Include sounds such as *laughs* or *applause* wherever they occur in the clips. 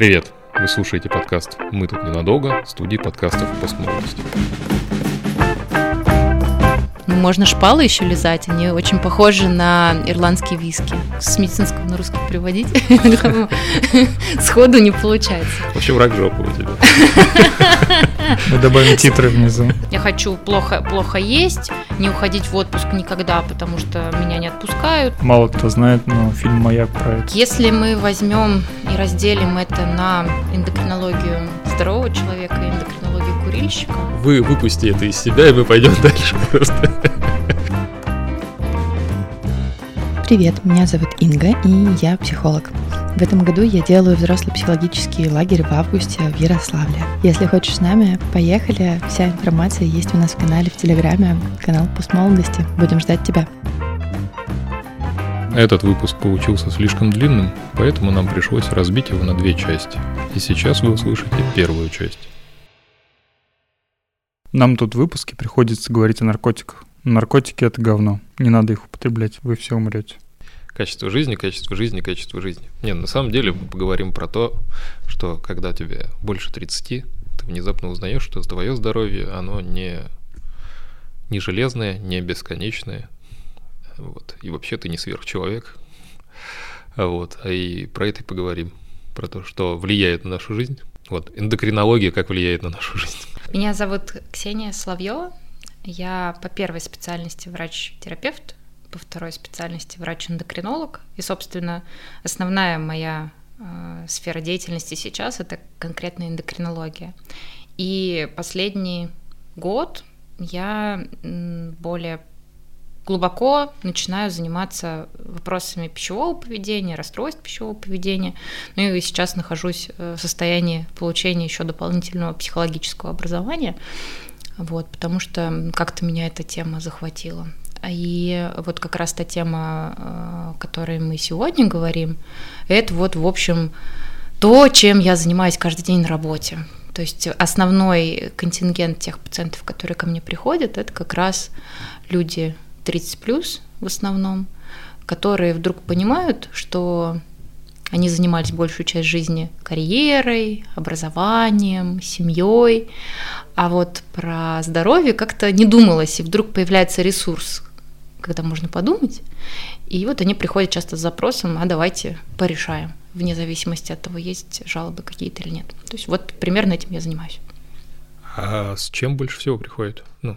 Привет! Вы слушаете подкаст «Мы тут ненадолго» студии подкастов «Постмолодости». Можно шпалы еще лизать, они очень похожи на ирландские виски. С медицинского на русский переводить *laughs* *laughs* сходу не получается. Вообще враг жопы у тебя. Мы добавим титры внизу. Я хочу плохо, плохо есть, не уходить в отпуск никогда, потому что меня не отпускают. Мало кто знает, но фильм «Маяк» про это. Если мы возьмем и разделим это на эндокринологию здорового человека и эндокринологию курильщика, Вы выпусти это из себя, и мы пойдем *laughs* дальше просто. Привет, меня зовут Инга, и я психолог. В этом году я делаю взрослый психологический лагерь в августе в Ярославле. Если хочешь с нами, поехали. Вся информация есть у нас в канале в Телеграме, канал Постмолодости. Будем ждать тебя. Этот выпуск получился слишком длинным, поэтому нам пришлось разбить его на две части. И сейчас вы услышите первую часть. Нам тут в выпуске приходится говорить о наркотиках. Наркотики — это говно. Не надо их употреблять, вы все умрете. Качество жизни, качество жизни, качество жизни. Не, на самом деле мы поговорим про то, что когда тебе больше 30, ты внезапно узнаешь, что твое здоровье, оно не, не железное, не бесконечное. Вот. И вообще ты не сверхчеловек. Вот. А И про это и поговорим. Про то, что влияет на нашу жизнь. Вот. Эндокринология как влияет на нашу жизнь. Меня зовут Ксения Соловьева. Я по первой специальности врач-терапевт, по второй специальности врач-эндокринолог. И, собственно, основная моя э, сфера деятельности сейчас это конкретно эндокринология. И последний год я более глубоко начинаю заниматься вопросами пищевого поведения, расстройств пищевого поведения. Ну и сейчас нахожусь э, в состоянии получения еще дополнительного психологического образования. Вот, потому что как-то меня эта тема захватила. И вот как раз та тема, э, о которой мы сегодня говорим, это вот, в общем, то, чем я занимаюсь каждый день на работе. То есть основной контингент тех пациентов, которые ко мне приходят, это как раз люди 30 плюс в основном, которые вдруг понимают, что они занимались большую часть жизни карьерой, образованием, семьей, а вот про здоровье как-то не думалось, и вдруг появляется ресурс, когда можно подумать, и вот они приходят часто с запросом, а давайте порешаем, вне зависимости от того, есть жалобы какие-то или нет. То есть вот примерно этим я занимаюсь. А с чем больше всего приходит? Ну,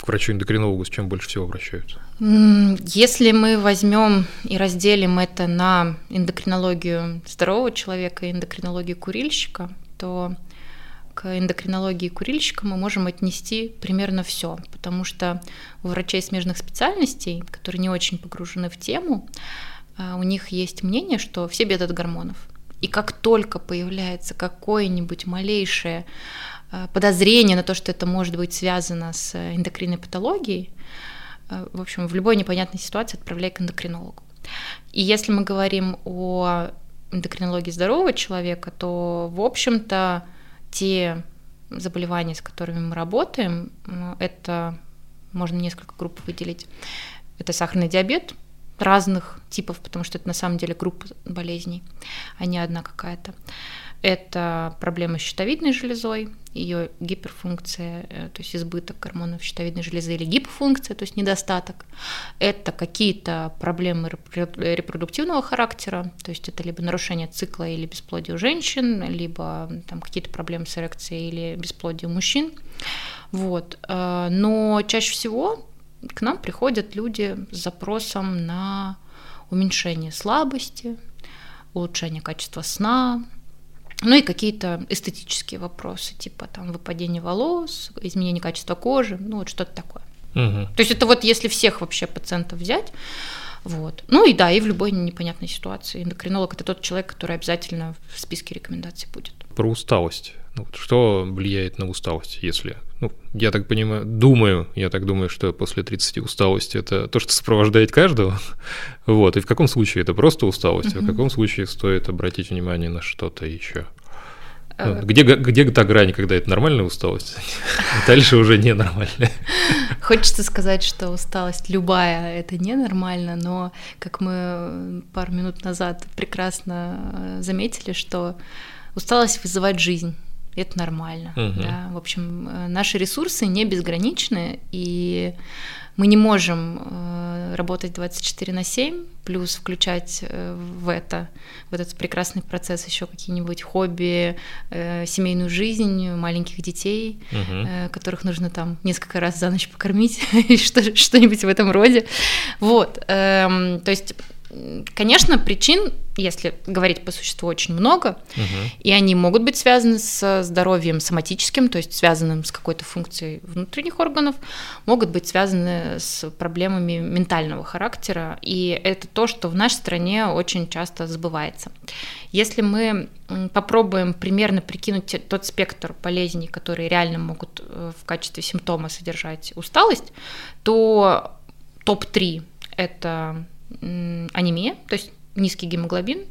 к врачу-эндокринологу с чем больше всего обращаются? Если мы возьмем и разделим это на эндокринологию здорового человека и эндокринологию курильщика, то к эндокринологии курильщика мы можем отнести примерно все, потому что у врачей смежных специальностей, которые не очень погружены в тему, а, у них есть мнение, что все беды от гормонов. И как только появляется какое-нибудь малейшее подозрение на то, что это может быть связано с эндокринной патологией, а, в общем, в любой непонятной ситуации отправляй к эндокринологу. И если мы говорим о эндокринологии здорового человека, то, в общем-то, те заболевания, с которыми мы работаем, это можно несколько групп выделить. Это сахарный диабет разных типов, потому что это на самом деле группа болезней, а не одна какая-то. Это проблемы с щитовидной железой, ее гиперфункция, э, то есть избыток гормонов щитовидной железы или гипофункция, то есть недостаток. Это какие-то проблемы репро- репродуктивного характера, то есть это либо нарушение цикла или бесплодие у женщин, либо там какие-то проблемы с эрекцией или бесплодие у мужчин. Вот. э, Но чаще всего к нам приходят люди с запросом на уменьшение слабости, улучшение качества сна, ну и какие-то эстетические вопросы, типа там выпадение волос, изменение качества кожи, ну вот что-то такое. Мгм. То есть это вот если всех вообще пациентов взять, вот. Ну и да, и в любой непонятной ситуации. Эндокринолог – это тот человек, который обязательно в списке рекомендаций будет. Про усталость. Ну, что влияет на усталость, если... Ну, я так понимаю, думаю, я так думаю, что после 30 усталость – это то, что сопровождает каждого. *laughs* Вот, и в каком случае это просто усталость, а в каком случае стоит обратить внимание на что-то еще? Э, Где, га- где та грань, когда это нормальная усталость, а дальше уже ненормальная? *laughs* Хочется сказать, что усталость любая это ненормально, но как мы пару минут назад прекрасно э, заметили, что усталость вызывает жизнь. Это нормально. Мгм. Да? В общем, э, наши ресурсы не безграничны, и мы не можем э, работать 24 на 7, плюс включать э, в это, в этот прекрасный процесс еще какие-нибудь хобби, семейную жизнь, маленьких детей, э, которых нужно там несколько раз за ночь покормить, *laughs* что-нибудь в этом роде. Вот. эм, То есть, конечно, причин, если говорить по существу, очень много, Мгм. и они могут быть связаны с здоровьем соматическим, то есть связанным с какой-то функцией внутренних органов, могут быть связаны с проблемами ментального характера, и это то, что в нашей стране очень часто забывается. Если мы попробуем примерно прикинуть тот спектр болезней, которые реально могут э, в качестве симптома содержать усталость, то топ-3 это анемия, то есть низкий гемоглобин,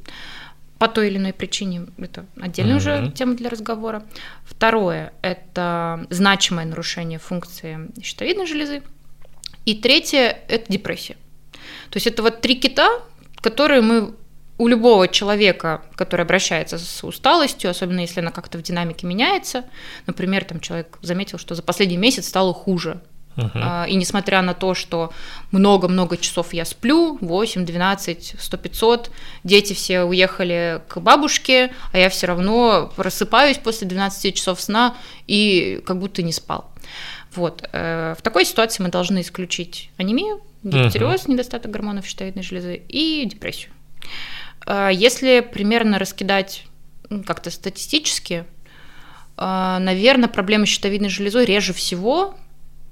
по той или иной причине, это отдельная уже Мгм. тема для разговора. Второе – это значимое нарушение функции щитовидной железы. И третье – это депрессия. То есть это вот три кита, которые мы у любого человека, который обращается с усталостью, особенно если она как-то в динамике меняется, например, там человек заметил, что за последний месяц стало хуже, А, И несмотря на то, что много-много часов я сплю, 8, 12, 100, 500, дети все уехали к бабушке, а я все равно просыпаюсь после 12 часов сна и как будто не спал. Вот. э, В такой ситуации мы должны исключить анемию, гипотереоз, недостаток гормонов щитовидной железы и депрессию. Э, Если примерно раскидать м, как-то статистически, наверное, проблемы с щитовидной железой реже всего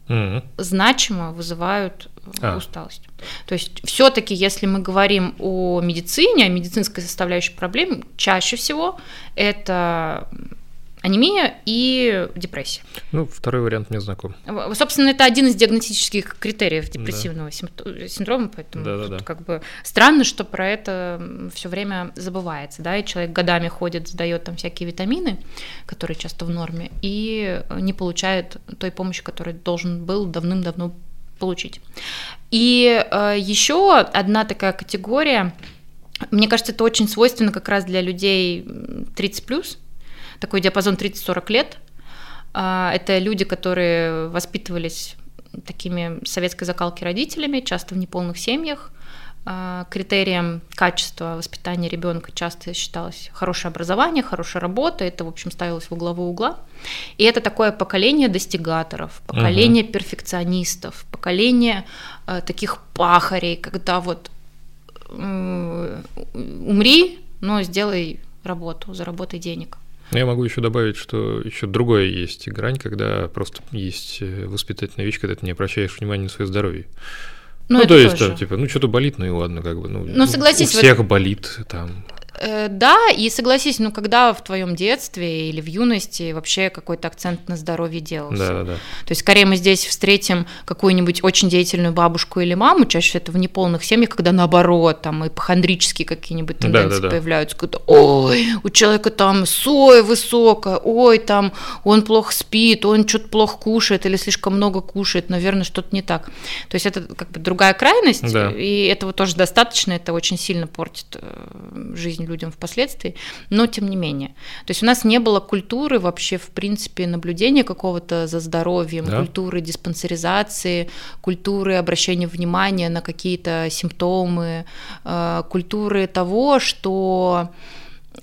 Мгм. значимо вызывают э, А. усталость. То есть все-таки, если мы говорим о медицине, о медицинской составляющей проблем, чаще всего это анемия и депрессия. Ну, второй вариант мне знаком. Собственно, это один из диагностических критериев депрессивного симпто- синдрома, поэтому Да-да-да. тут как бы странно, что про это все время забывается, да, и человек годами ходит, сдает там всякие витамины, которые часто в норме, и не получает той помощи, которую должен был давным-давно получить. И еще одна такая категория, мне кажется, это очень свойственно как раз для людей м, 30 плюс, такой диапазон 30-40 лет. А, Это люди, которые воспитывались такими советской закалки родителями, часто в неполных семьях. А, Критерием качества воспитания ребенка часто считалось хорошее образование, хорошая работа. Это, в общем, ставилось во главу угла. И это такое поколение достигаторов, поколение перфекционистов, поколение э, таких пахарей, когда вот умри, но сделай работу, заработай денег. Я могу еще добавить, что еще другое есть грань, когда просто есть э, воспитательная вещь, когда ты не обращаешь внимания на свое здоровье. Ну, Ну, это то есть, тоже. да, типа, ну, что-то болит, ну и ладно, как бы. Ну, Ну, согласись, у вот- всех болит там. Э, Да, и согласись, ну когда в твоем детстве или в юности вообще какой-то акцент на здоровье делался? Да, да, да. То есть скорее мы здесь встретим какую-нибудь очень деятельную бабушку или маму, чаще это в неполных семьях, когда наоборот, там ипохондрические какие-нибудь Да, тенденции да, да. появляются, когда ой, у человека там соя высокая, ой, там он плохо спит, он что-то плохо кушает или слишком много кушает, наверное, что-то не так. То есть это как бы другая крайность, Да. и этого тоже достаточно, это очень сильно портит э, жизнь людям впоследствии, но тем не менее. То есть у нас не было культуры вообще, в принципе, наблюдения какого-то за здоровьем, Да. культуры диспансеризации, культуры обращения внимания на какие-то симптомы, э, культуры того, что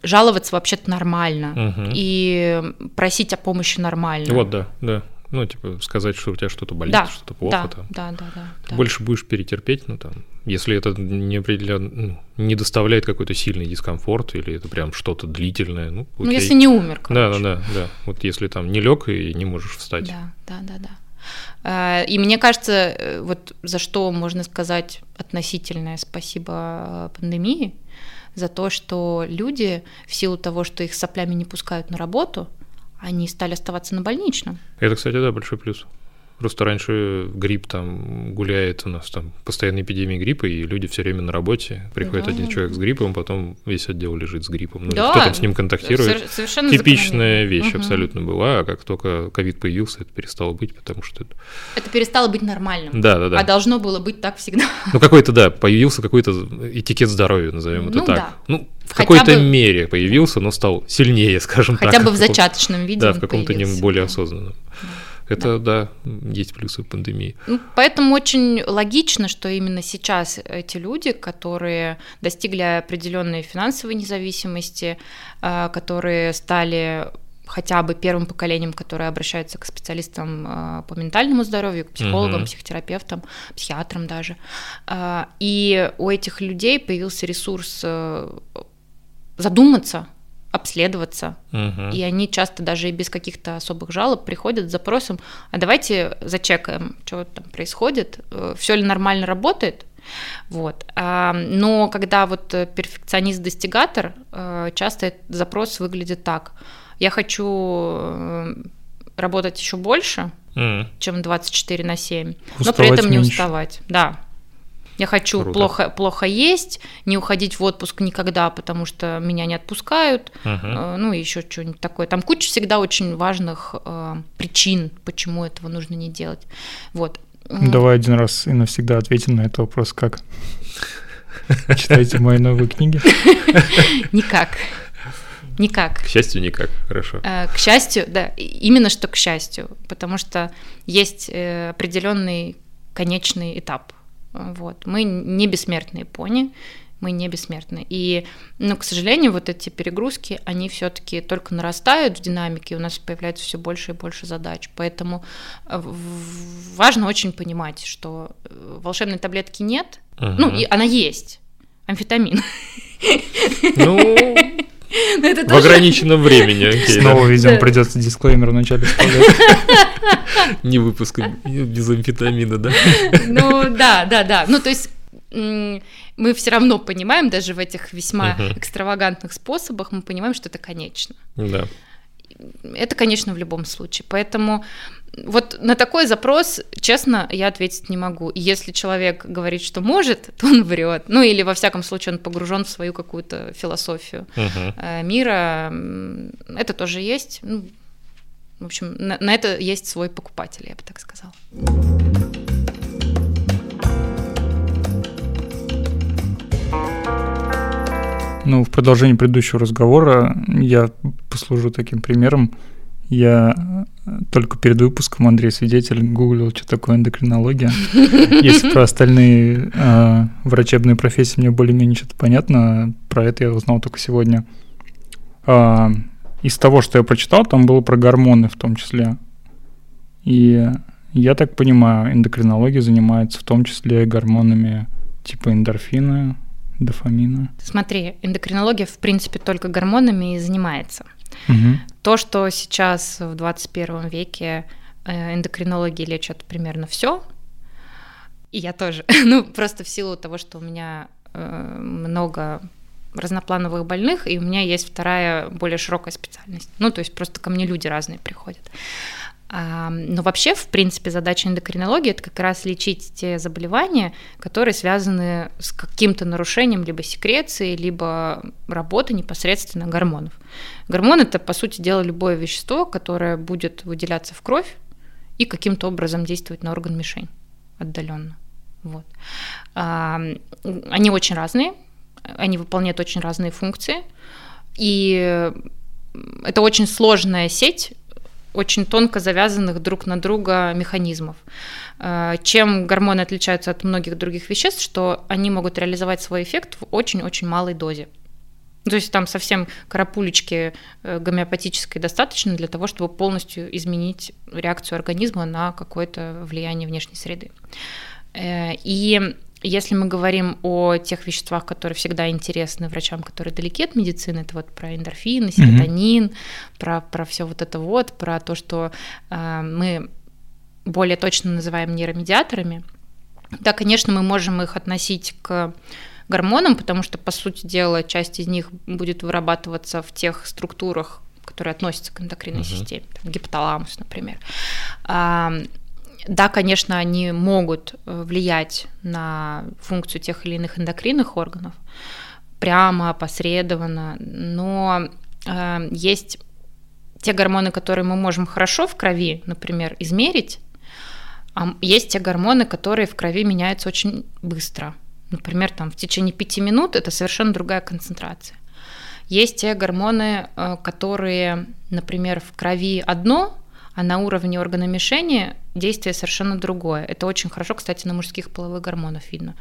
жаловаться вообще-то нормально, Мгм. и просить о помощи нормально. Вот, да, да. Ну, типа, сказать, что у тебя что-то болит, да, что-то плохо да, там. да, да, да, Ты да. больше будешь перетерпеть, ну там, если это не определенно, ну, не доставляет какой-то сильный дискомфорт или это прям что-то длительное, ну, Ну, если не умер, Да, короче. да, да, да. Вот если там не лег и не можешь встать. Да, да, да, да. Э, И мне кажется, э, вот за что можно сказать относительное спасибо пандемии, за то, что люди в силу того, что их соплями не пускают на работу, они стали оставаться на больничном. Это, кстати, да, большой плюс. Просто раньше грипп там гуляет, у нас там постоянная эпидемия гриппа, и люди все время на работе. Приходит Да. один человек с гриппом, потом весь отдел лежит с гриппом. Ну, Да. кто там с ним контактирует? Сов- Совершенно Типичная вещь Мгм. абсолютно была, а как только ковид появился, это перестало быть, потому что... это- перестало быть нормальным. Да, да, да. А должно было быть так всегда. *laughs* Ну, какой-то, да, появился какой-то этикет здоровья, назовем это Ну, так. да. Ну, в Хотя какой-то бы- мере появился, но стал сильнее, *laughs* скажем так. Хотя бы в зачаточном виде Да, в каком-то более да. Это, да, есть плюсы пандемии. Ну, Поэтому очень логично, что именно сейчас эти люди, которые достигли определенной финансовой независимости, а, которые стали хотя бы первым поколением, которое обращается к специалистам а, по ментальному здоровью, к психологам, Мгм. психотерапевтам, психиатрам даже. А, И у этих людей появился ресурс э, задуматься, обследоваться, Мгм. и они часто даже и без каких-то особых жалоб приходят с запросом, а давайте зачекаем, что там происходит, все ли нормально работает. Вот. А, Но когда вот э, перфекционист-достигатор, э, часто этот запрос выглядит так. Я хочу э, работать еще больше, М. чем 24 на 7, но при Уставать этом не меньше. уставать. Да. Я хочу Круто. плохо, плохо есть, не уходить в отпуск никогда, потому что меня не отпускают, Мгм. э, ну и еще что-нибудь такое. Там куча всегда очень важных э, причин, почему этого нужно не делать. Вот. Давай один раз и навсегда ответим на этот вопрос, как читайте мои новые книги. *laughs* Никак. Никак. К счастью, никак. Хорошо. Э, К счастью, да, именно что к счастью, потому что есть э, определенный конечный этап. Вот. Мы не бессмертные пони, мы не бессмертны. И, ну, к сожалению, вот эти перегрузки, они все-таки только нарастают в динамике, и у нас появляется все больше и больше задач. Поэтому э, важно очень понимать, что э, волшебной таблетки нет, ну, Мгм. и она есть. Амфетамин. Ну, *laughs* в тоже- ограниченном времени. окей, да. Снова, видимо, придется дисклеймер вначале вставлять. *laughs* Не выпуск без амфетамина, да? Ну да, да, да. Ну то есть мы все равно понимаем, даже в этих весьма экстравагантных способах, мы понимаем, что это конечно. Да. Это, конечно, в любом случае. Поэтому вот на такой запрос, честно, я ответить не могу. И если человек говорит, что может, *laughs* то он врет. Ну или, во всяком случае, он погружен в свою какую-то философию э, мира. Это тоже есть. Ну, в общем, на, на это есть свой покупатель, я бы так сказала. Ну, в продолжении предыдущего разговора я послужу таким примером. Я э, только перед выпуском Андрей Свидетель гуглил, что такое эндокринология. *laughs* Если про остальные э, врачебные профессии мне более-менее что-то понятно, про это я узнал только сегодня. А, из того, что я прочитал, там было про гормоны в том числе. И я так понимаю, эндокринология занимается в том числе гормонами типа эндорфина, дофамина. Смотри, эндокринология, в принципе, только гормонами и занимается. Мгм. То, что сейчас в 21 веке э, эндокринологи лечат примерно все, и я тоже, *laughs* ну, просто в силу того, что у меня э, много разноплановых больных, и у меня есть вторая, более широкая специальность. Ну, то есть просто ко мне люди разные приходят. Но вообще, в принципе, задача эндокринологии это как раз лечить те заболевания, которые связаны с каким-то нарушением либо секреции, либо работы непосредственно гормонов. Гормон это, по сути дела, любое вещество, которое будет выделяться в кровь и каким-то образом действовать на орган мишень отдаленно. Вот. Они очень разные, они выполняют очень разные функции, и это очень сложная сеть очень тонко завязанных друг на друга механизмов. Э, Чем гормоны отличаются от многих других веществ, что они могут реализовать свой эффект в очень-очень малой дозе. То есть там совсем карапулечки э, гомеопатической достаточно для того, чтобы полностью изменить реакцию организма на какое-то влияние внешней среды. Э, И если мы говорим о тех веществах, которые всегда интересны врачам, которые далеки от медицины, это вот про эндорфины, серотонин, mm-hmm. про, про все вот это вот, про то, что э, мы более точно называем нейромедиаторами, да, конечно, мы можем их относить к гормонам, потому что, по сути дела, часть из них будет вырабатываться в тех структурах, которые относятся к эндокринной uh-huh. системе, там, гипоталамус, например. Да, конечно, они могут э, влиять на функцию тех или иных эндокринных органов, прямо, опосредованно, но э, есть те гормоны, которые мы можем хорошо в крови, например, измерить, а есть те гормоны, которые в крови меняются очень быстро. Например, там в течение пяти минут это совершенно другая концентрация. Есть те гормоны, э, которые, например, в крови одно, а на уровне органомешения действие совершенно другое. Это очень хорошо, кстати, на мужских половых гормонов видно.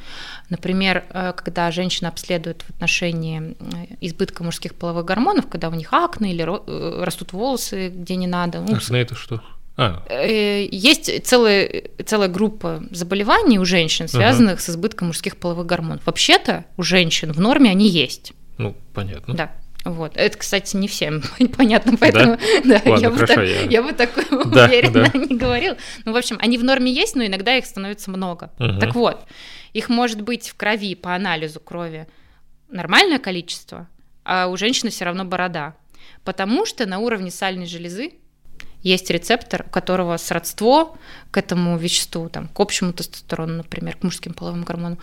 Например, э, когда женщина обследует в отношении э, избытка мужских половых гормонов, когда у них акне или э, растут волосы, где не надо. Акне это что? А. Есть целая, целая группа заболеваний у женщин, связанных ага. с избытком мужских половых гормонов. Вообще-то у женщин в норме они есть. Ну, понятно. Да. Вот. Это, кстати, не всем *laughs* понятно, поэтому да? *laughs* Да, Ладно, я, бы так, я... я бы так *laughs* да, уверенно да. не говорил. Ну, в общем, они в норме есть, но иногда их становится много. Угу. Так вот, их может быть в крови по анализу крови нормальное количество, а у женщины все равно борода. Потому что на уровне сальной железы есть рецептор, у которого сродство к этому веществу, там, к общему тестостерону, например, к мужским половым гормонам,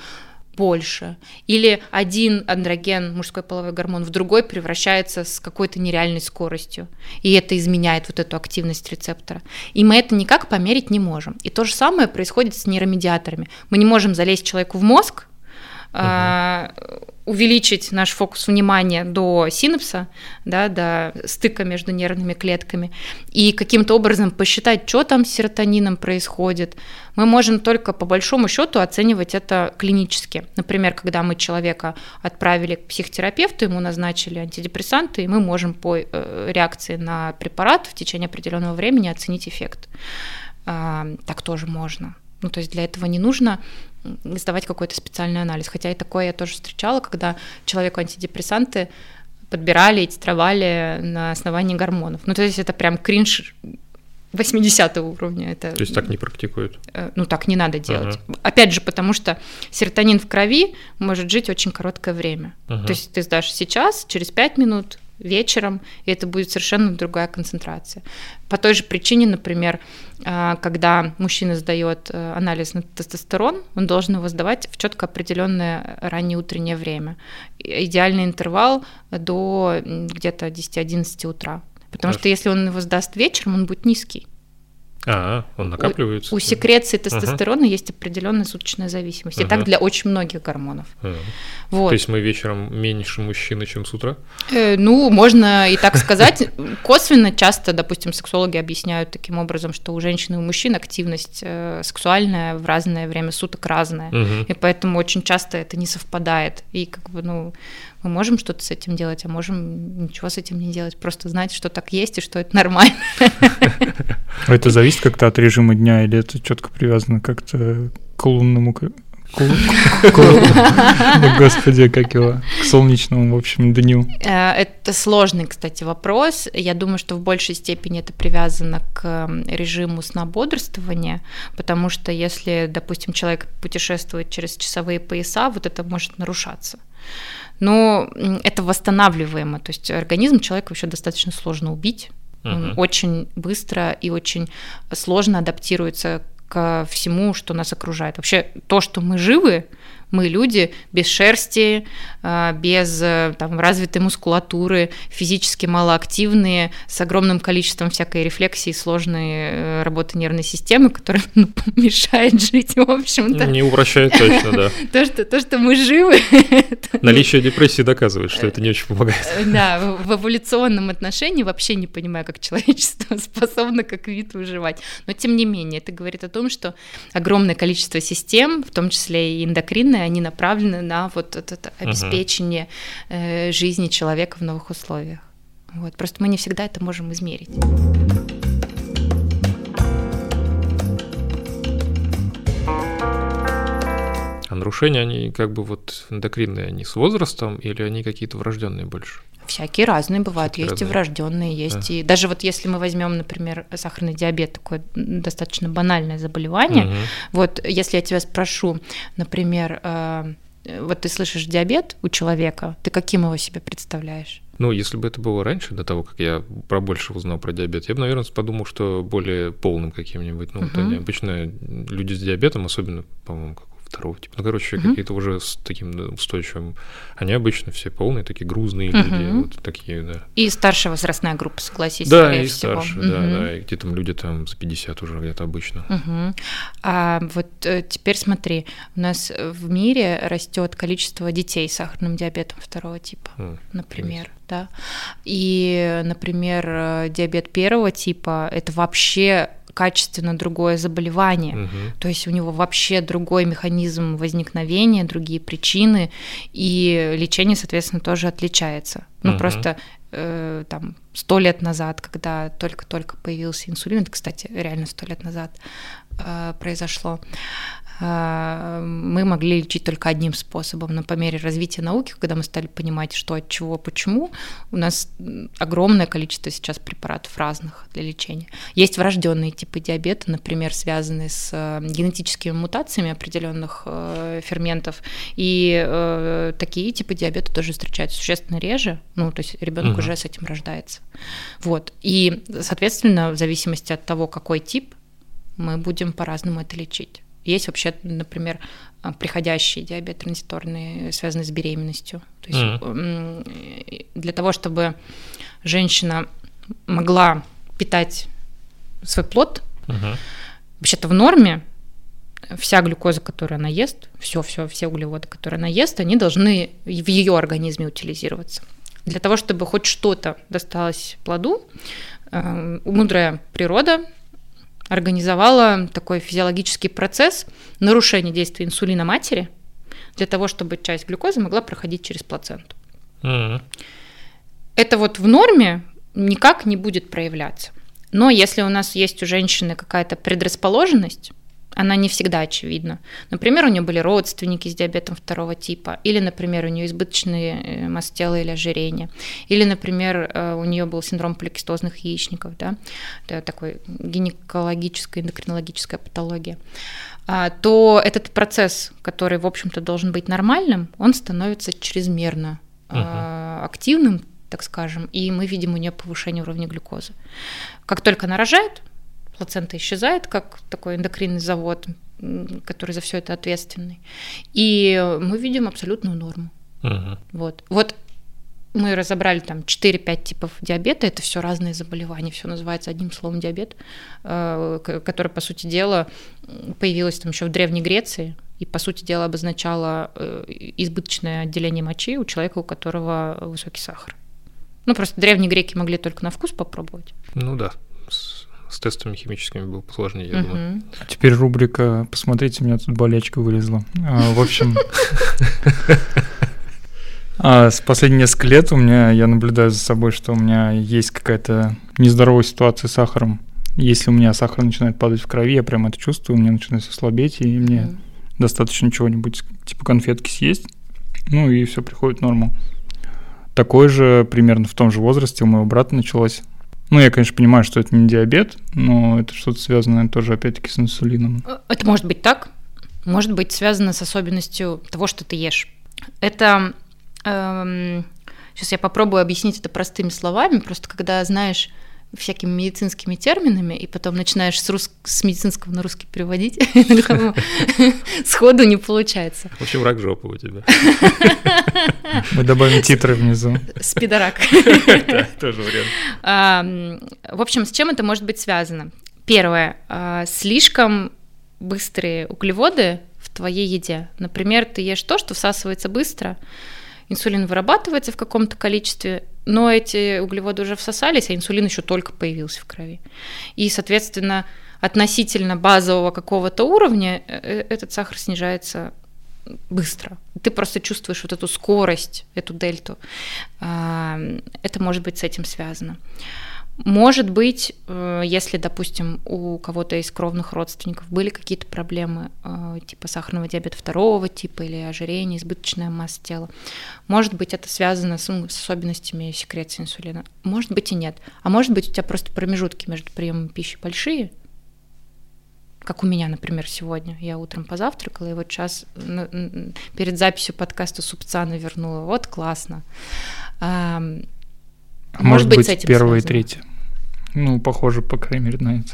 больше. Или один андроген, мужской половой гормон, в другой превращается с какой-то нереальной скоростью. И это изменяет вот эту активность рецептора. И мы это никак померить не можем. И то же самое происходит с нейромедиаторами. Мы не можем залезть человеку в мозг, угу увеличить наш фокус внимания до синапса, да, до стыка между нервными клетками, и каким-то образом посчитать, что там с серотонином происходит, мы можем только по большому счету оценивать это клинически. Например, когда мы человека отправили к психотерапевту, ему назначили антидепрессанты, и мы можем по э, реакции на препарат в течение определенного времени оценить эффект. А, так тоже можно. Ну, то есть для этого не нужно сдавать какой-то специальный анализ. Хотя и такое я тоже встречала, когда человеку антидепрессанты подбирали и тестировали на основании гормонов. Ну, то есть это прям кринж 80 уровня. Это, то есть так не практикуют? Э, ну, так не надо делать. Ага. Опять же, потому что серотонин в крови может жить очень короткое время. Ага. То есть ты сдашь сейчас, через 5 минут вечером, и это будет совершенно другая концентрация. По той же причине, например, а, когда мужчина сдает э, анализ на тестостерон, он должен его сдавать в четко определенное раннее утреннее время. Идеальный интервал до где-то 10-11 утра. Потому Хорошо. что если он его сдаст вечером, он будет низкий. А, он накапливается. У, у секреции тестостерона uh-huh. есть определенная суточная зависимость. Uh-huh. И так для очень многих гормонов. Uh-huh. Вот. То есть мы вечером меньше мужчины, чем с утра? Э, ну, можно и так сказать. *laughs* Косвенно часто, допустим, сексологи объясняют таким образом, что у женщин и у мужчин активность э, сексуальная в разное время суток разная. Uh-huh. И поэтому очень часто это не совпадает. И как бы, ну, мы можем что-то с этим делать, а можем ничего с этим не делать, просто знать, что так есть и что это нормально. Это зависит как-то от режима дня или это четко привязано как-то к лунному Господи, как его, к солнечному, в общем, дню. Э, это сложный, кстати, вопрос. Я думаю, что в большей степени это привязано к режиму сна-бодрствования, потому что если, допустим, человек путешествует через часовые пояса, вот это может нарушаться но это восстанавливаемо. То есть организм человека вообще достаточно сложно убить. Uh-huh. Он очень быстро и очень сложно адаптируется ко всему, что нас окружает. Вообще то, что мы живы, мы люди без шерсти, а, без э, там, развитой мускулатуры, физически малоактивные, с огромным количеством всякой рефлексии, сложной э, работы нервной системы, которая ну, *laughs* мешает жить, в общем-то. Не упрощает точно, да. *laughs* То, что, то, что мы живы. *laughs* Наличие депрессии доказывает, что это не очень помогает. Э, да, в эволюционном отношении вообще не понимаю, как человечество способно как вид выживать. Но тем не менее, это говорит о том, что огромное количество систем, в том числе и эндокринная, они направлены на вот это обеспечение uh-huh. жизни человека в новых условиях. Вот. Просто мы не всегда это можем измерить. А нарушения, они как бы вот эндокринные, они с возрастом или они какие-то врожденные больше? Всякие разные бывают, Всякие есть разные. и врожденные, есть да. и даже вот если мы возьмем, например, сахарный диабет, такое достаточно банальное заболевание, угу. вот если я тебя спрошу, например, э, вот ты слышишь диабет у человека, ты каким его себе представляешь? Ну, если бы это было раньше, до того, как я про больше узнал про диабет, я бы, наверное, подумал, что более полным каким-нибудь. Ну, uh-huh. вот они обычно люди с диабетом, особенно, по-моему, как второго типа. Ну, короче, угу. какие-то уже с таким устойчивым. Они обычно все полные, такие грузные угу. люди, вот такие, да. И старшая возрастная группа, согласись, Да, и всего. старше, угу. да, да. И где там люди там за 50 уже где-то обычно. Угу. А вот э, теперь смотри, у нас в мире растет количество детей с сахарным диабетом второго типа, mm, например. Nice. Да. И, например, э, диабет первого типа это вообще качественно другое заболевание. Угу. То есть у него вообще другой механизм возникновения, другие причины, и лечение, соответственно, тоже отличается. Ну, угу. просто э, там сто лет назад, когда только-только появился инсулин, это, кстати, реально сто лет назад э, произошло, мы могли лечить только одним способом. Но по мере развития науки, когда мы стали понимать, что от чего, почему, у нас огромное количество сейчас препаратов разных для лечения. Есть врожденные типы диабета, например, связанные с э, генетическими мутациями определенных э, ферментов, и э, такие типы диабета тоже встречаются существенно реже. Ну, то есть ребенок угу. уже с этим рождается. Вот. И, соответственно, в зависимости от того, какой тип, мы будем по-разному это лечить. Есть вообще, например, а, приходящий диабет транзиторный, связанный с беременностью. То есть mm-hmm. для того, чтобы женщина могла питать свой плод, mm-hmm. вообще-то в норме вся глюкоза, которую она ест, все, все, все углеводы, которые она ест, они должны в ее организме утилизироваться. Для того, чтобы хоть что-то досталось плоду, э, мудрая природа организовала такой физиологический процесс нарушения действия инсулина матери для того, чтобы часть глюкозы могла проходить через плаценту. Mm-hmm. Это вот в норме никак не будет проявляться. Но если у нас есть у женщины какая-то предрасположенность, она не всегда очевидна. Например, у нее были родственники с диабетом второго типа, или, например, у нее избыточные э, масса тела или ожирение, или, например, э, у нее был синдром поликистозных яичников, да, это такой гинекологическая, эндокринологическая патология, а, то этот процесс, который, в общем-то, должен быть нормальным, он становится чрезмерно uh-huh. активным, так скажем, и мы видим у нее повышение уровня глюкозы. Как только она рожает, плацента исчезает, как такой эндокринный завод, который за все это ответственный. И мы видим абсолютную норму. Угу. Вот. Вот мы разобрали там 4-5 типов диабета, это все разные заболевания, все называется одним словом диабет, э, который, по сути дела, появилось там еще в Древней Греции, и, по сути дела, обозначало э, избыточное отделение мочи у человека, у которого высокий сахар. Ну, просто древние греки могли только на вкус попробовать. Ну да, с тестами химическими было посложнее, я думаю. Теперь рубрика «Посмотрите, у меня тут болячка вылезла». А, в общем, *laughs* а с последних нескольких лет у меня, я наблюдаю за собой, что у меня есть какая-то нездоровая ситуация с сахаром. Если у меня сахар начинает падать в крови, я прям это чувствую, у меня начинает слабеть, и мне mm. достаточно чего-нибудь типа конфетки съесть, ну и все приходит в норму. Такое же примерно в том же возрасте у моего брата началось. Ну, я, конечно, понимаю, что это не диабет, но это что-то связанное тоже, опять-таки, с инсулином. Это может быть так, может быть связано с особенностью того, что ты ешь. Это... Эм, сейчас я попробую объяснить это простыми словами, просто когда знаешь всякими медицинскими терминами, и потом начинаешь с, рус... с медицинского на русский переводить, *laughs* *laughs* сходу не получается. В общем, рак жопы у тебя. *laughs* Мы добавим титры внизу. Спидорак. Да, тоже вариант. В общем, с чем это может быть связано? Первое. А, слишком быстрые углеводы в твоей еде. Например, ты ешь то, что всасывается быстро, инсулин вырабатывается в каком-то количестве, но эти углеводы уже всосались, а инсулин еще только появился в крови. И, соответственно, относительно базового какого-то уровня э, э, этот сахар снижается быстро. Ты просто чувствуешь вот эту скорость, эту дельту. Это может быть с этим связано. Может быть, э, если, допустим, у кого-то из кровных родственников были какие-то проблемы, э, типа сахарного диабета второго типа или ожирения, избыточная масса тела, может быть, это связано с, с особенностями секреции инсулина. Может быть и нет. А может быть, у тебя просто промежутки между приемом пищи большие, как у меня, например, сегодня. Я утром позавтракала, и вот сейчас перед записью подкаста супца навернула. Вот классно. Может, может быть, с этим первое и третье. Ну, похоже, по крайней мере, на это.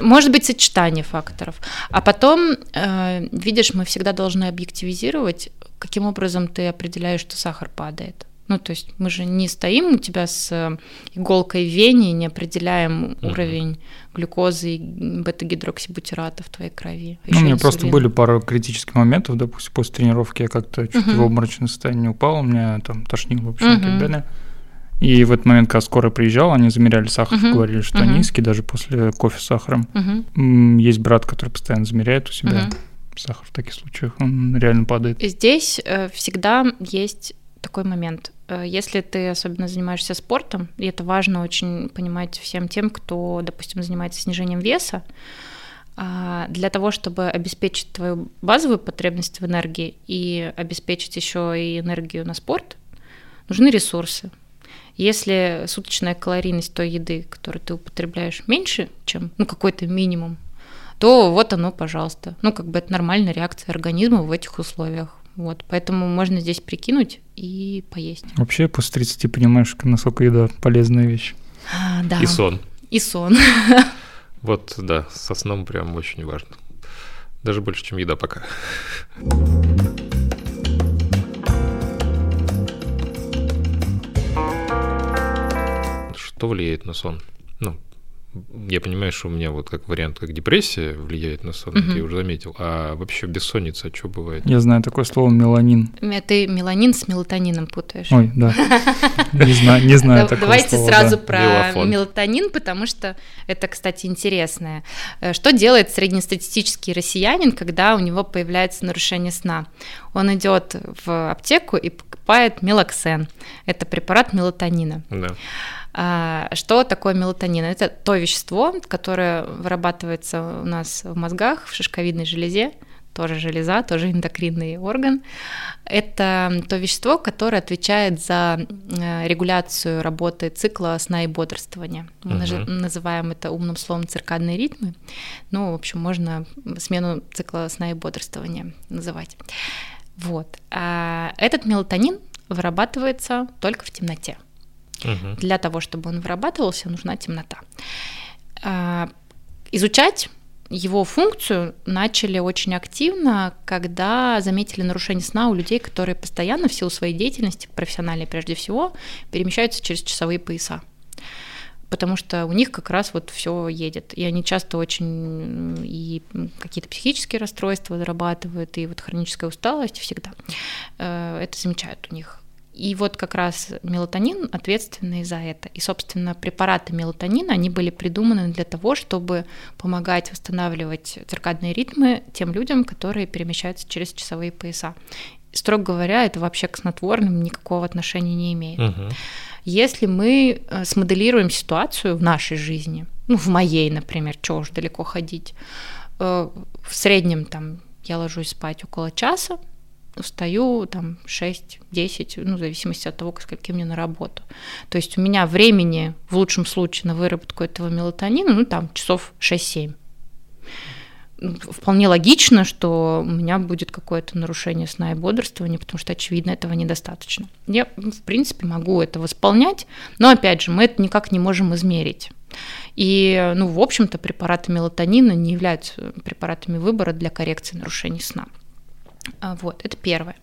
Может быть, сочетание факторов. А потом, э, видишь, мы всегда должны объективизировать, каким образом ты определяешь, что сахар падает. Ну, то есть мы же не стоим у тебя с иголкой в вене, не определяем uh-huh. уровень глюкозы и бета-гидроксибутирата в твоей крови. Ну, у меня просто были пару критических моментов, допустим, после тренировки я как-то чуть uh-huh. в обморочное состояние упал, у меня там тошнило, в общем, uh-huh. и так далее. И в этот момент, когда скоро приезжал, они замеряли сахар, uh-huh. говорили, что uh-huh. низкий, даже после кофе с сахаром. Uh-huh. Есть брат, который постоянно замеряет у себя uh-huh. сахар в таких случаях, он реально падает. Здесь э, всегда есть такой момент. Э, если ты особенно занимаешься спортом, и это важно очень понимать всем тем, кто, допустим, занимается снижением веса, а, для того, чтобы обеспечить твою базовую потребность в энергии и обеспечить еще и энергию на спорт, нужны ресурсы. Если суточная калорийность той еды, которую ты употребляешь, меньше, чем ну, какой-то минимум, то вот оно, пожалуйста. Ну, как бы это нормальная реакция организма в этих условиях. Вот, поэтому можно здесь прикинуть и поесть. Вообще, после 30 понимаешь, насколько еда полезная вещь. А, да. И сон. И сон. *laughs* Вот, да, со сном прям очень важно. Даже больше, чем еда пока. Что влияет на сон? Ну, я понимаю, что у меня вот как вариант, как депрессия влияет на сон, угу. я уже заметил. А вообще бессонница, что бывает? Я знаю такое слово меланин. Ты меланин с мелатонином путаешь. Ой, да. Не знаю, не знаю такого Давайте сразу про мелатонин, потому что это, кстати, интересное. Э, что делает среднестатистический россиянин, когда у него появляется нарушение сна? Он идет в аптеку и покупает мелоксен. Это препарат мелатонина. Да. А, что такое мелатонин? Это то вещество, которое вырабатывается у нас в мозгах, в шишковидной железе, тоже железа, тоже эндокринный орган. Это то вещество, которое отвечает за э, регуляцию работы цикла сна и бодрствования. Мы uh-huh. называем это умным словом циркадные ритмы. Ну, в общем, можно смену цикла сна и бодрствования называть. Вот. А этот мелатонин вырабатывается только в темноте. Угу. Для того, чтобы он вырабатывался, нужна темнота. А, изучать его функцию начали очень активно, когда заметили нарушение сна у людей, которые постоянно в силу своей деятельности, профессиональной прежде всего, перемещаются через часовые пояса. Потому что у них как раз вот все едет. И они часто очень и какие-то психические расстройства зарабатывают, и вот хроническая усталость всегда. Э, это замечают у них. И вот как раз мелатонин ответственный за это. И, собственно, препараты мелатонина, они были придуманы для того, чтобы помогать восстанавливать циркадные ритмы тем людям, которые перемещаются через часовые пояса. Строго говоря, это вообще к снотворным никакого отношения не имеет. Угу. Если мы э, смоделируем ситуацию в нашей жизни, ну, в моей, например, чего уж далеко ходить, э, в среднем там я ложусь спать около часа, встаю там 6-10, ну, в зависимости от того, скольки мне на работу. То есть у меня времени в лучшем случае на выработку этого мелатонина, ну, там часов 6-7. Вполне логично, что у меня будет какое-то нарушение сна и бодрствования, потому что, очевидно, этого недостаточно. Я, в принципе, могу это восполнять, но, опять же, мы это никак не можем измерить. И, ну, в общем-то, препараты мелатонина не являются препаратами выбора для коррекции нарушений сна. А, вот, это первое.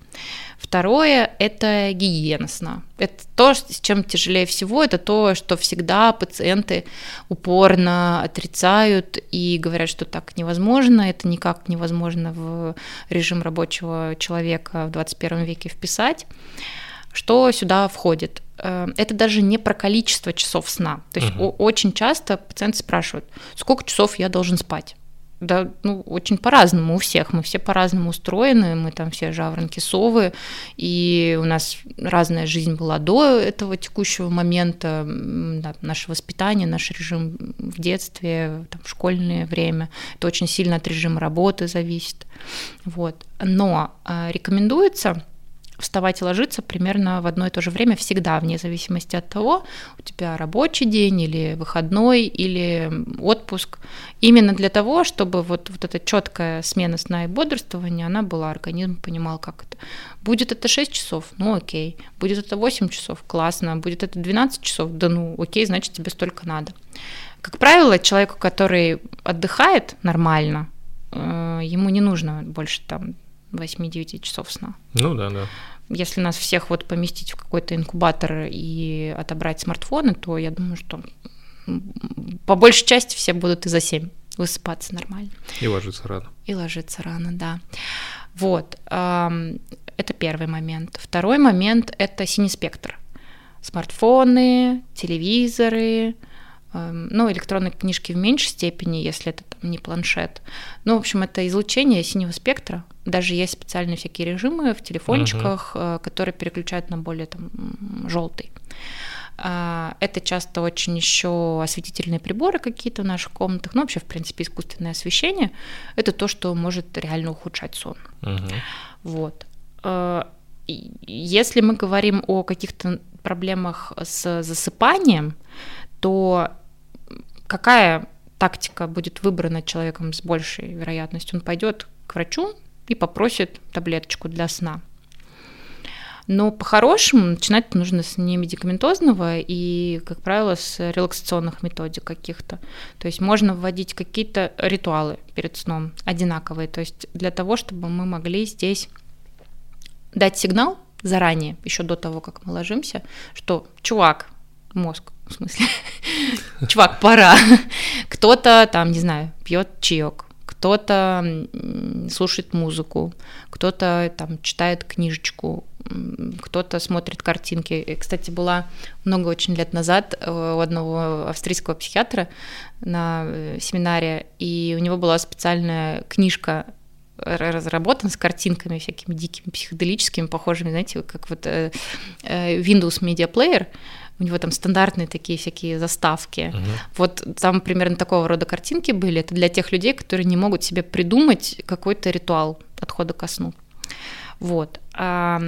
Второе – это гигиена сна. Это то, с чем тяжелее всего, это то, что всегда пациенты упорно отрицают и говорят, что так невозможно, это никак невозможно в режим рабочего человека в 21 веке вписать. Что сюда входит? Э, это даже не про количество часов сна. То есть угу. очень часто пациенты спрашивают, сколько часов я должен спать? Да, ну, очень по-разному у всех. Мы все по-разному устроены, мы там все жаворонки, совы, и у нас разная жизнь была до этого текущего момента, да, наше воспитание, наш режим в детстве, там, в школьное время. Это очень сильно от режима работы зависит. Вот. Но а, рекомендуется вставать и ложиться примерно в одно и то же время всегда, вне зависимости от того, у тебя рабочий день или выходной или отпуск. Именно для того, чтобы вот, вот эта четкая смена сна и бодрствования, она была, организм понимал, как это. Будет это 6 часов, ну окей. Будет это 8 часов, классно. Будет это 12 часов, да ну окей, значит тебе столько надо. Как правило, человеку, который отдыхает нормально, э, ему не нужно больше там 8-9 часов сна. Ну да, да. Если нас всех вот поместить в какой-то инкубатор и отобрать смартфоны, то я думаю, что по большей части все будут и за 7 высыпаться нормально. И ложиться рано. И ложиться рано, да. Вот. Это первый момент. Второй момент – это синий спектр. Смартфоны, телевизоры, ну, электронные книжки в меньшей степени, если это там, не планшет. Ну, в общем, это излучение синего спектра. Даже есть специальные всякие режимы в телефончиках, uh-huh. которые переключают на более там желтый. А, это часто очень еще осветительные приборы какие-то в наших комнатах, ну вообще, в принципе, искусственное освещение. Это то, что может реально ухудшать сон. Uh-huh. Вот. А, если мы говорим о каких-то проблемах с засыпанием, то какая тактика будет выбрана человеком с большей вероятностью? Он пойдет к врачу и попросит таблеточку для сна. Но по-хорошему начинать нужно с не медикаментозного и, как правило, с релаксационных методик каких-то. То есть можно вводить какие-то ритуалы перед сном одинаковые. То есть для того, чтобы мы могли здесь дать сигнал заранее, еще до того, как мы ложимся, что чувак, мозг, в смысле, *laughs* чувак, пора. *laughs* Кто-то там, не знаю, пьет чаек, кто-то слушает музыку, кто-то там читает книжечку, кто-то смотрит картинки. И, кстати, была много очень лет назад э, у одного австрийского психиатра на э, семинаре, и у него была специальная книжка разработан с картинками всякими дикими, психоделическими, похожими, знаете, как вот э, Windows Media Player, у него там стандартные такие всякие заставки. Uh-huh. Вот там примерно такого рода картинки были. Это для тех людей, которые не могут себе придумать какой-то ритуал отхода ко сну. Вот. А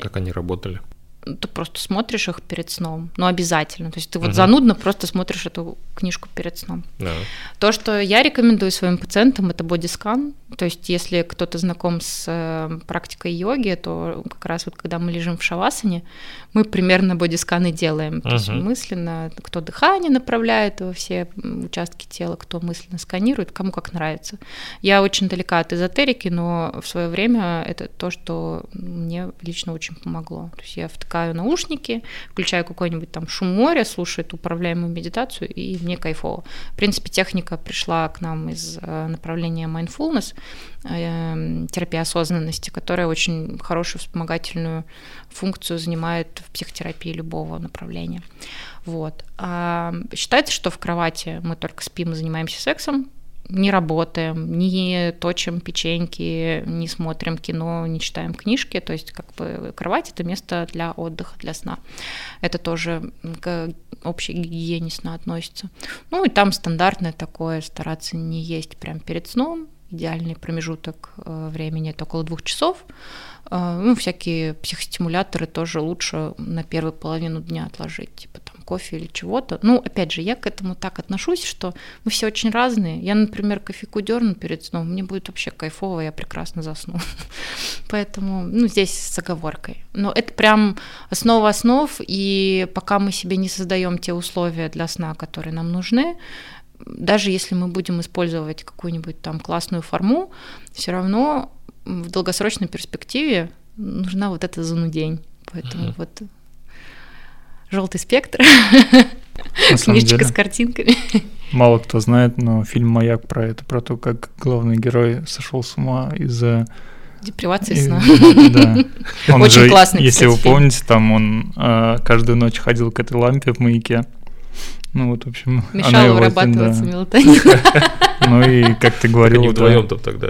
как они работали? Ты просто смотришь их перед сном, ну обязательно. То есть ты вот угу. занудно просто смотришь эту книжку перед сном. Да. То, что я рекомендую своим пациентам, это бодискан. То есть если кто-то знаком с э, практикой йоги, то как раз вот когда мы лежим в шавасане, мы примерно бодисканы делаем. То угу. есть мысленно, кто дыхание направляет во все участки тела, кто мысленно сканирует, кому как нравится. Я очень далека от эзотерики, но в свое время это то, что мне лично очень помогло. То есть я в втыкаю наушники, включаю какой-нибудь там шум моря, слушаю эту управляемую медитацию, и мне кайфово. В принципе, техника пришла к нам из э, направления mindfulness, э, терапия осознанности, которая очень хорошую вспомогательную функцию занимает в психотерапии любого направления. Вот. А считается, что в кровати мы только спим и занимаемся сексом, не работаем, не точим печеньки, не смотрим кино, не читаем книжки. То есть как бы кровать это место для отдыха, для сна. Это тоже к общей гигиене сна относится. Ну и там стандартное такое, стараться не есть прям перед сном. Идеальный промежуток э, времени это около двух часов. Э, ну, всякие психостимуляторы тоже лучше на первую половину дня отложить, типа там кофе или чего-то. Ну, опять же, я к этому так отношусь, что мы все очень разные. Я, например, кофейку дерну перед сном, мне будет вообще кайфово, я прекрасно засну. *laughs* Поэтому, ну, здесь с оговоркой. Но это прям основа основ, и пока мы себе не создаем те условия для сна, которые нам нужны, даже если мы будем использовать какую-нибудь там классную форму, все равно в долгосрочной перспективе нужна вот эта занудень. Поэтому uh-huh. вот желтый спектр, книжечка с картинками. Мало кто знает, но фильм «Маяк» про это, про то, как главный герой сошел с ума из-за Депривации сна. Да. *laughs* Он Очень же, классный, Если вы помните, там он э, каждую ночь ходил к этой лампе в маяке. Ну вот, в общем, Мешало вырабатываться да. мелатонин. *laughs* Ну и, как ты говорил, не вдвоем там тогда.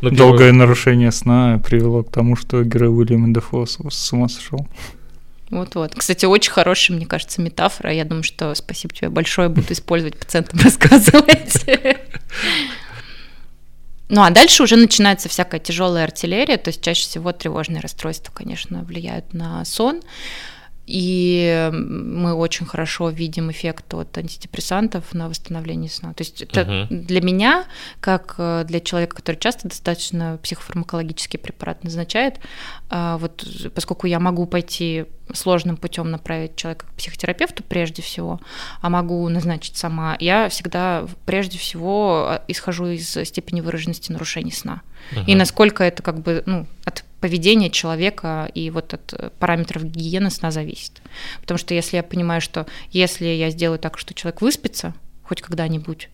Долгое нарушение сна привело к тому, что герой Уильяма Дефо с ума сошел. Вот-вот. Кстати, очень хорошая, мне кажется, метафора. Я думаю, что спасибо тебе большое, буду использовать пациентам *laughs* рассказывать. Ну а дальше уже начинается всякая тяжелая артиллерия, то есть чаще всего тревожные расстройства, конечно, влияют на сон. И мы очень хорошо видим эффект от антидепрессантов на восстановление сна. То есть это uh для меня, как э, для человека, который часто достаточно психофармакологический препарат назначает, а, вот поскольку я могу пойти сложным путем направить человека к психотерапевту прежде всего, а могу назначить сама, я всегда прежде всего а, исхожу из степени выраженности нарушений сна. uh И насколько это как бы ну, от поведение человека и вот от э, параметров гигиены сна зависит. Потому что если я понимаю, что если я сделаю так, что человек выспится хоть когда-нибудь,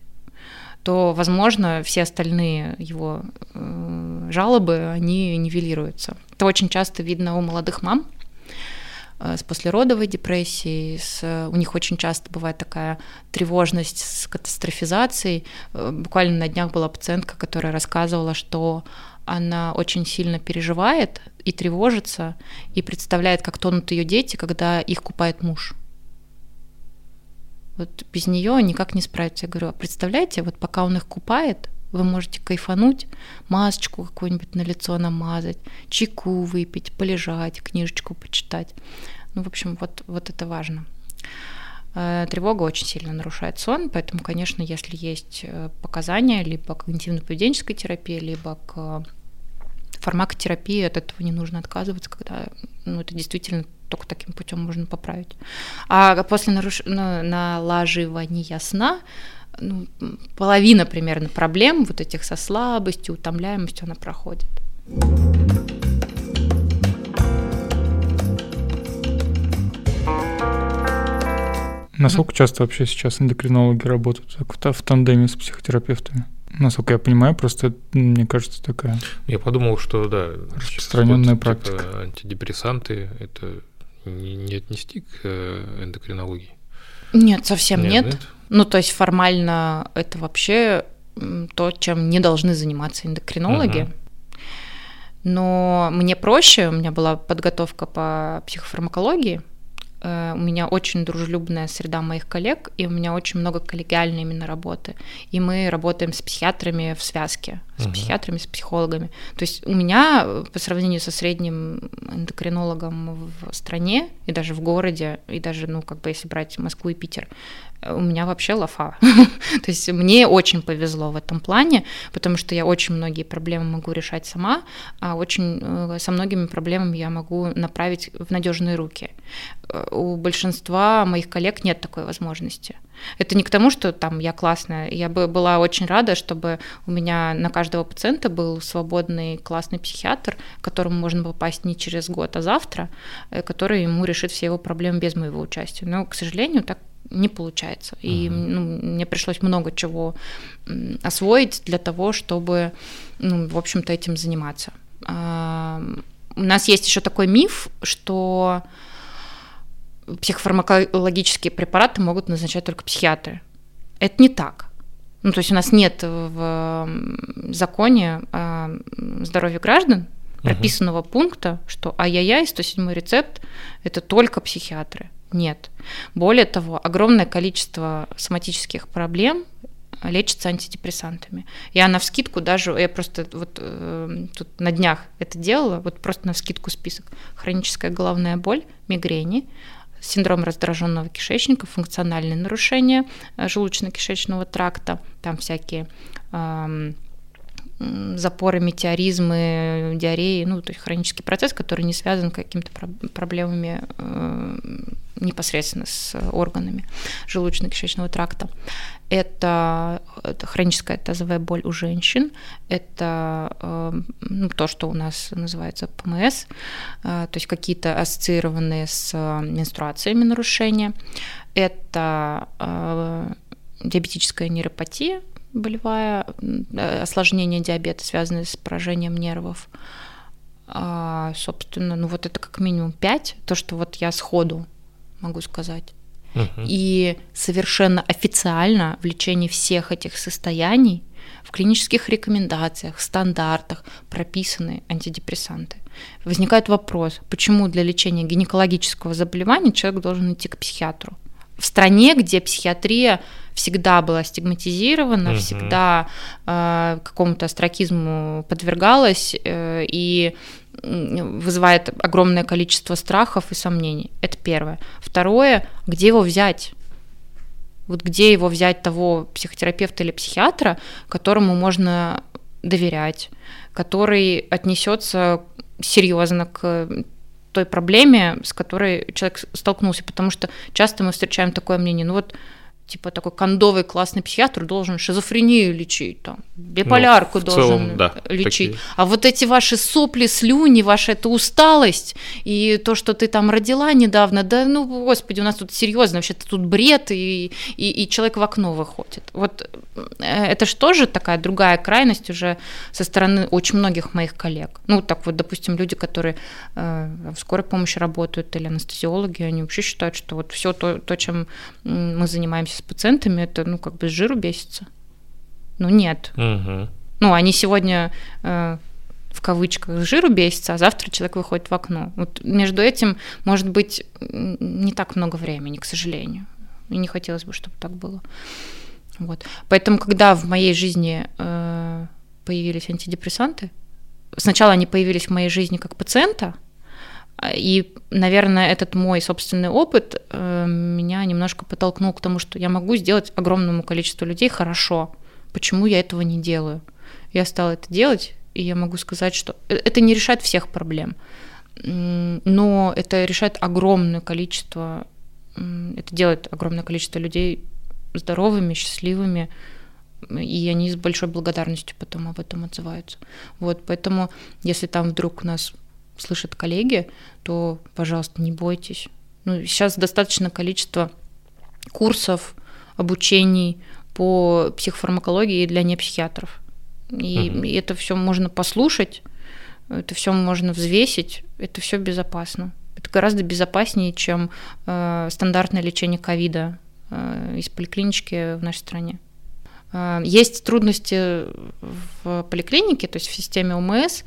то, возможно, все остальные его э, жалобы, они нивелируются. Это очень часто видно у молодых мам э, с послеродовой депрессией, с, у них очень часто бывает такая тревожность с катастрофизацией. Э, буквально на днях была пациентка, которая рассказывала, что она очень сильно переживает и тревожится, и представляет, как тонут ее дети, когда их купает муж. Вот без нее никак не справиться. Я говорю, а представляете, вот пока он их купает, вы можете кайфануть, масочку какую-нибудь на лицо намазать, чайку выпить, полежать, книжечку почитать. Ну, в общем, вот, вот это важно. Э, тревога очень сильно нарушает сон, поэтому, конечно, если есть э, показания либо к когнитивно-поведенческой терапии, либо к фармакотерапии, от этого не нужно отказываться, когда ну, это действительно только таким путем можно поправить. А после наруш... ну, налаживания сна ну, половина примерно проблем вот этих со слабостью, утомляемостью, она проходит. Насколько часто вообще сейчас эндокринологи работают так, в тандеме с психотерапевтами? Насколько я понимаю, просто мне кажется такая. Я подумал, что да, распространенная вот, практика. Типа, антидепрессанты это не, не отнести к э, эндокринологии. Нет, совсем нет. нет. Ну, то есть формально это вообще то, чем не должны заниматься эндокринологи. Угу. Но мне проще, у меня была подготовка по психофармакологии, у меня очень дружелюбная среда моих коллег, и у меня очень много коллегиальной именно работы. И мы работаем с психиатрами в связке, с uh-huh. психиатрами, с психологами. То есть у меня э, по сравнению со средним эндокринологом в стране, и даже в городе, и даже, ну, как бы если брать Москву и Питер, у меня вообще лафа. *laughs* То есть мне очень повезло в этом плане, потому что я очень многие проблемы могу решать сама, а очень э, со многими проблемами я могу направить в надежные руки. Э, у большинства моих коллег нет такой возможности. Это не к тому, что там я классная. Я бы была очень рада, чтобы у меня на каждого пациента был свободный классный психиатр, к которому можно попасть не через год, а завтра, э, который ему решит все его проблемы без моего участия. Но, к сожалению, так не получается. И ну, мне пришлось много чего освоить для того, чтобы, ну, в общем-то, этим заниматься. У нас есть еще такой миф, что психофармакологические препараты могут назначать только психиатры. Это не так. Ну, то есть у нас нет в законе о здоровье граждан прописанного угу. пункта, что ай-яй-яй, 107 рецепт – это только психиатры. Нет. Более того, огромное количество соматических проблем лечится антидепрессантами. Я на вскидку даже, я просто вот э, тут на днях это делала, вот просто на вскидку список. Хроническая головная боль, мигрени, синдром раздраженного кишечника, функциональные нарушения э, желудочно-кишечного тракта, там всякие э, запоры, метеоризмы, диареи, ну, то есть хронический процесс, который не связан с какими-то проблемами э, непосредственно с органами желудочно-кишечного тракта. Это, это хроническая тазовая боль у женщин, это э, ну, то, что у нас называется ПМС, э, то есть какие-то ассоциированные с менструациями нарушения, это диабетическая нейропатия, болевая, э, осложнение диабета, связанное с поражением нервов. А, собственно, ну вот это как минимум 5, то, что вот я сходу могу сказать. И совершенно официально в лечении всех этих состояний в клинических рекомендациях, стандартах прописаны антидепрессанты. Возникает вопрос, почему для лечения гинекологического заболевания человек должен идти к психиатру? В стране, где психиатрия всегда была стигматизирована, Мгм. всегда э, какому-то астракизму подвергалась э, и вызывает огромное количество страхов и сомнений. Это первое. Второе, где его взять? Вот где его взять того психотерапевта или психиатра, которому можно доверять, который отнесется серьезно к той проблеме, с которой человек столкнулся, потому что часто мы встречаем такое мнение, ну вот типа такой кондовый классный психиатр должен шизофрению лечить, там, биполярку в должен целом, да, лечить. такие. А вот эти ваши сопли, слюни, ваша эта усталость и то, что ты там родила недавно, да ну, господи, у нас тут серьезно, вообще-то тут бред, и, и, и человек в окно выходит. Вот э, это же тоже такая другая крайность уже со стороны очень многих моих коллег. Ну, так вот, допустим, люди, которые э, в скорой помощи работают или анестезиологи, они вообще считают, что вот все то, то, чем мы занимаемся с пациентами, это, ну, как бы с жиру бесится. Ну, нет. Мгм. Ну, они сегодня э, в кавычках с жиру бесятся, а завтра человек выходит в окно. Вот между этим может быть не так много времени, к сожалению. И не хотелось бы, чтобы так было. Вот. Поэтому, когда в моей жизни э, появились антидепрессанты, сначала они появились в моей жизни как пациента, и, наверное, этот мой собственный опыт э, меня немножко подтолкнул к тому, что я могу сделать огромному количеству людей хорошо. Почему я этого не делаю? Я стала это делать, и я могу сказать, что э- это не решает всех проблем, но это решает огромное количество, это делает огромное количество людей здоровыми, счастливыми, и они с большой благодарностью потом об этом отзываются. Вот, поэтому, если там вдруг нас слышат коллеги, то, пожалуйста, не бойтесь. Ну, сейчас достаточно количество курсов, обучений по психофармакологии для непсихиатров. И и это все можно послушать, это все можно взвесить, это все безопасно. Это гораздо безопаснее, чем э, стандартное лечение ковида э, из поликлинички в нашей стране. Э, Есть трудности в поликлинике, то есть в системе ОМС,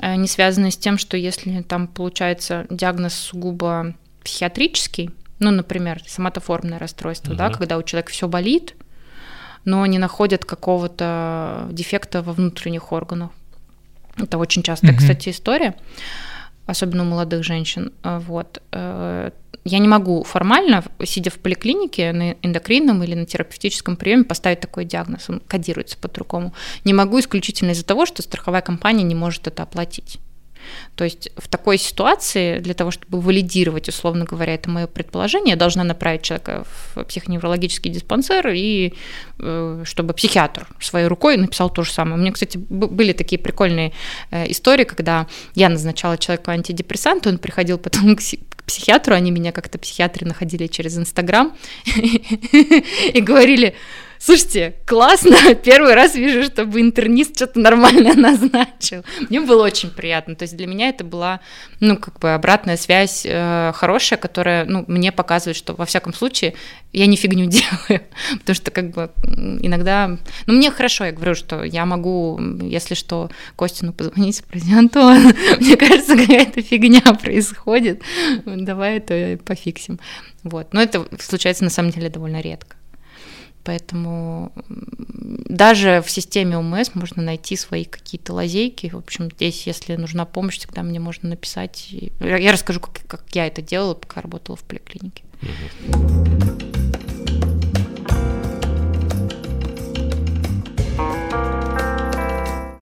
э, не связанные с тем, что если там получается диагноз сугубо психиатрический, ну, например, соматоформное расстройство, да, Мгм. когда у человека все болит, но не находят какого-то дефекта во внутренних органах. Это очень частая, Мгм. кстати, история, особенно у молодых женщин. А, Вот. Я не могу формально, сидя в поликлинике на эндокринном или на терапевтическом приеме, поставить такой диагноз. Он кодируется по-другому. Не могу исключительно из-за того, что страховая компания не может это оплатить. То есть в такой ситуации для того, чтобы валидировать, условно говоря, это мое предположение, я должна направить человека в психоневрологический диспансер и э, чтобы психиатр своей рукой написал то же самое. У меня, кстати, были такие прикольные э, истории, когда я назначала человеку антидепрессанты, он приходил потом к психиатру, они меня как-то психиатры находили через Инстаграм *laughs* и говорили, Слушайте, классно, *laughs* первый раз вижу, чтобы интернист что-то нормально *laughs* назначил. Мне было очень приятно. То есть для меня это была, ну, как бы обратная связь э, хорошая, которая, ну, мне показывает, что во всяком случае я не фигню *laughs* делаю. Потому что как бы иногда... Ну, мне хорошо, я говорю, что я могу, если что, Костину позвонить, спросить, Антон, мне кажется, какая-то фигня происходит, давай это пофиксим. Вот. Но это случается на самом деле довольно редко. Поэтому даже в системе ОМС можно найти свои какие-то лазейки. В общем, здесь, если нужна помощь, всегда мне можно написать. Я расскажу, как, я это делала, пока работала в поликлинике. Мгм.